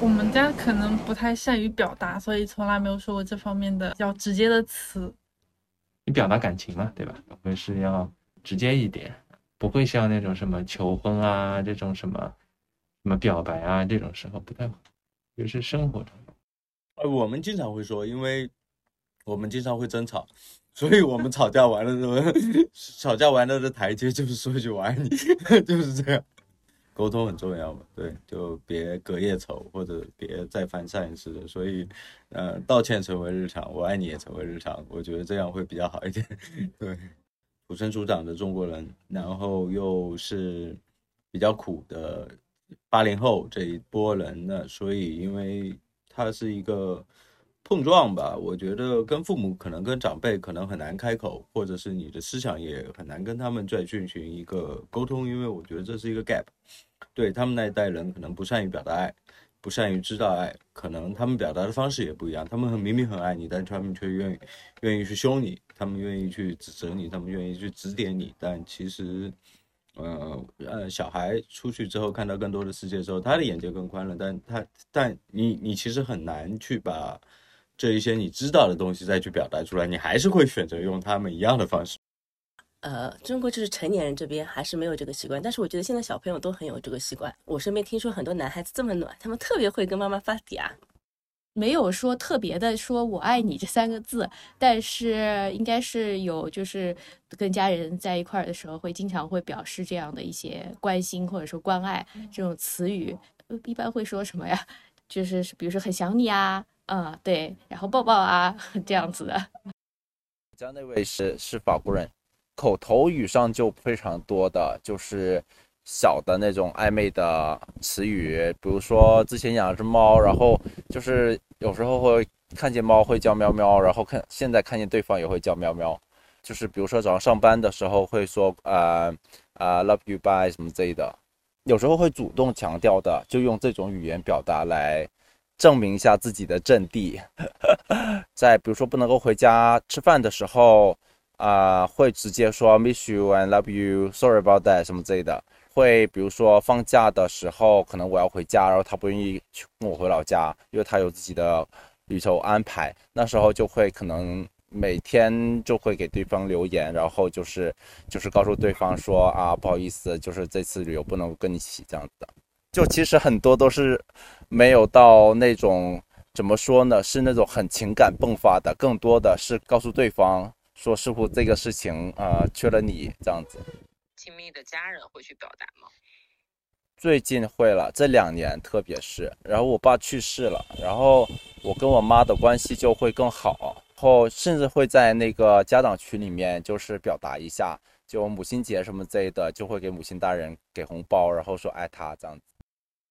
我们家可能不太善于表达，所以从来没有说过这方面的比较直接的词。你表达感情嘛，对吧？我们是要直接一点，不会像那种什么求婚啊这种什么什么表白啊这种时候不太会，就是生活中。呃，我们经常会说，因为我们经常会争吵，所以我们吵 架完了之后，吵架完了的台阶就是说一句“我爱你”，就是这样。沟通很重要嘛，对，就别隔夜仇，或者别再犯上一次的。所以，呃，道歉成为日常，我爱你也成为日常，我觉得这样会比较好一点。对，土生土长的中国人，然后又是比较苦的八零后这一波人呢，所以因为他是一个。碰撞吧，我觉得跟父母可能跟长辈可能很难开口，或者是你的思想也很难跟他们再进行一个沟通，因为我觉得这是一个 gap。对他们那一代人可能不善于表达爱，不善于知道爱，可能他们表达的方式也不一样。他们很明明很爱你，但他们却愿意愿意去凶你，他们愿意去指责你，他们愿意去指点你。但其实，呃呃，小孩出去之后看到更多的世界之后，他的眼界更宽了，但他但你你其实很难去把。这一些你知道的东西再去表达出来，你还是会选择用他们一样的方式。呃，中国就是成年人这边还是没有这个习惯，但是我觉得现在小朋友都很有这个习惯。我身边听说很多男孩子这么暖，他们特别会跟妈妈发嗲，没有说特别的说我爱你这三个字，但是应该是有，就是跟家人在一块儿的时候会经常会表示这样的一些关心或者说关爱这种词语，一般会说什么呀？就是比如说很想你啊。嗯，对，然后抱抱啊，这样子的。家那位是是法国人，口头语上就非常多的，就是小的那种暧昧的词语，比如说之前养了只猫，然后就是有时候会看见猫会叫喵喵，然后看现在看见对方也会叫喵喵，就是比如说早上上班的时候会说啊啊 love you bye 什么之类的，有时候会主动强调的，就用这种语言表达来。证明一下自己的阵地，在比如说不能够回家吃饭的时候，啊，会直接说 miss you and love you，sorry about that 什么之类的。会比如说放假的时候，可能我要回家，然后他不愿意去跟我回老家，因为他有自己的旅游安排。那时候就会可能每天就会给对方留言，然后就是就是告诉对方说啊，不好意思，就是这次旅游不能跟你一起这样子的。就其实很多都是没有到那种怎么说呢，是那种很情感迸发的，更多的是告诉对方说似乎这个事情啊缺了你这样子。亲密的家人会去表达吗？最近会了，这两年特别是，然后我爸去世了，然后我跟我妈的关系就会更好，然后甚至会在那个家长群里面就是表达一下，就母亲节什么之类的，就会给母亲大人给红包，然后说爱她这样子。